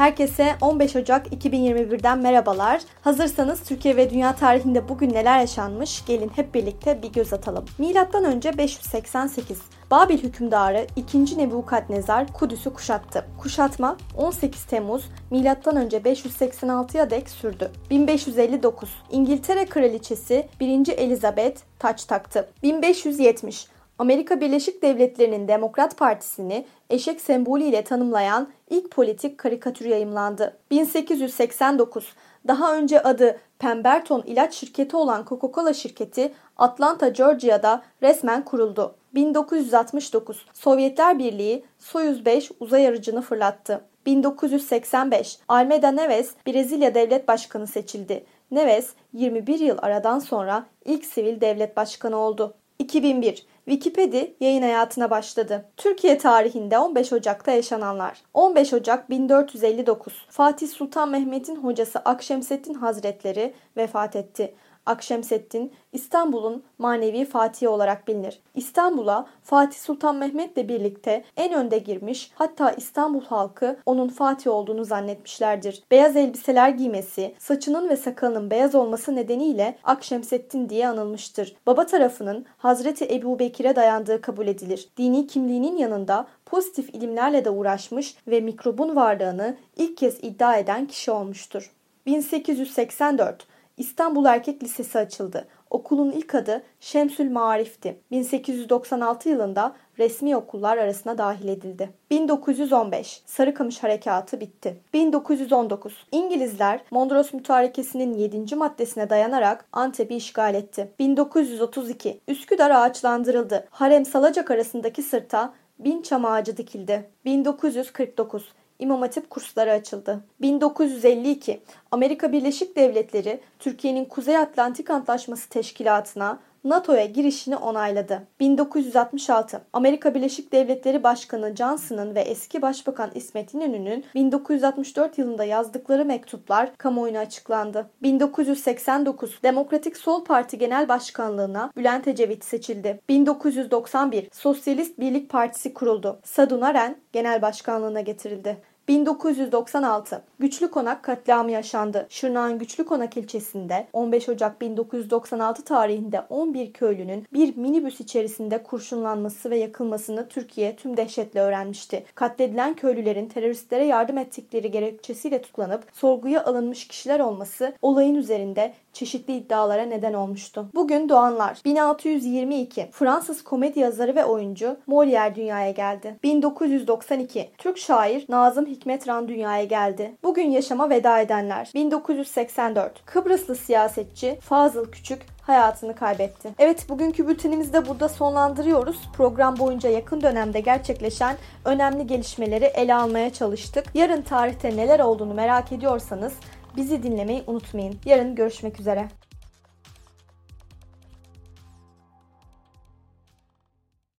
Herkese 15 Ocak 2021'den merhabalar. Hazırsanız Türkiye ve dünya tarihinde bugün neler yaşanmış gelin hep birlikte bir göz atalım. Milattan önce 588 Babil hükümdarı 2. Nebukadnezar Kudüs'ü kuşattı. Kuşatma 18 Temmuz milattan önce 586'ya dek sürdü. 1559 İngiltere Kraliçesi 1. Elizabeth taç taktı. 1570 Amerika Birleşik Devletleri'nin Demokrat Partisi'ni eşek sembolü ile tanımlayan ilk politik karikatür yayımlandı. 1889 daha önce adı Pemberton ilaç şirketi olan Coca-Cola şirketi Atlanta, Georgia'da resmen kuruldu. 1969 Sovyetler Birliği Soyuz 5 uzay aracını fırlattı. 1985 Almeida Neves Brezilya Devlet Başkanı seçildi. Neves 21 yıl aradan sonra ilk sivil devlet başkanı oldu. 2001 Wikipedia yayın hayatına başladı. Türkiye tarihinde 15 Ocak'ta yaşananlar. 15 Ocak 1459 Fatih Sultan Mehmet'in hocası Akşemseddin Hazretleri vefat etti. Akşemseddin İstanbul'un manevi fatihi olarak bilinir. İstanbul'a Fatih Sultan Mehmet'le birlikte en önde girmiş hatta İstanbul halkı onun Fatih olduğunu zannetmişlerdir. Beyaz elbiseler giymesi, saçının ve sakalının beyaz olması nedeniyle Akşemseddin diye anılmıştır. Baba tarafının Hazreti Ebu Bekir'e dayandığı kabul edilir. Dini kimliğinin yanında pozitif ilimlerle de uğraşmış ve mikrobun varlığını ilk kez iddia eden kişi olmuştur. 1884 İstanbul Erkek Lisesi açıldı. Okulun ilk adı Şemsül Marif'ti. 1896 yılında resmi okullar arasına dahil edildi. 1915 Sarıkamış Harekatı bitti. 1919 İngilizler Mondros Mütarekesi'nin 7. maddesine dayanarak Antep'i işgal etti. 1932 Üsküdar ağaçlandırıldı. Harem Salacak arasındaki sırta bin çam ağacı dikildi. 1949 İmam Hatip kursları açıldı. 1952 Amerika Birleşik Devletleri Türkiye'nin Kuzey Atlantik Antlaşması Teşkilatı'na NATO'ya girişini onayladı. 1966 Amerika Birleşik Devletleri Başkanı Johnson'ın ve eski Başbakan İsmet İnönü'nün 1964 yılında yazdıkları mektuplar kamuoyuna açıklandı. 1989 Demokratik Sol Parti Genel Başkanlığına Bülent Ecevit seçildi. 1991 Sosyalist Birlik Partisi kuruldu. Sadun Aren genel başkanlığına getirildi. 1996 Güçlü Konak katliamı yaşandı. Şırnak'ın Güçlü Konak ilçesinde 15 Ocak 1996 tarihinde 11 köylünün bir minibüs içerisinde kurşunlanması ve yakılmasını Türkiye tüm dehşetle öğrenmişti. Katledilen köylülerin teröristlere yardım ettikleri gerekçesiyle tutuklanıp sorguya alınmış kişiler olması olayın üzerinde çeşitli iddialara neden olmuştu. Bugün doğanlar 1622 Fransız komedi yazarı ve oyuncu Molière dünyaya geldi. 1992 Türk şair Nazım Hikmetran dünyaya geldi. Bugün yaşama veda edenler 1984 Kıbrıslı siyasetçi Fazıl Küçük hayatını kaybetti. Evet bugünkü bültenimizi de burada sonlandırıyoruz. Program boyunca yakın dönemde gerçekleşen önemli gelişmeleri ele almaya çalıştık. Yarın tarihte neler olduğunu merak ediyorsanız Bizi dinlemeyi unutmayın. Yarın görüşmek üzere.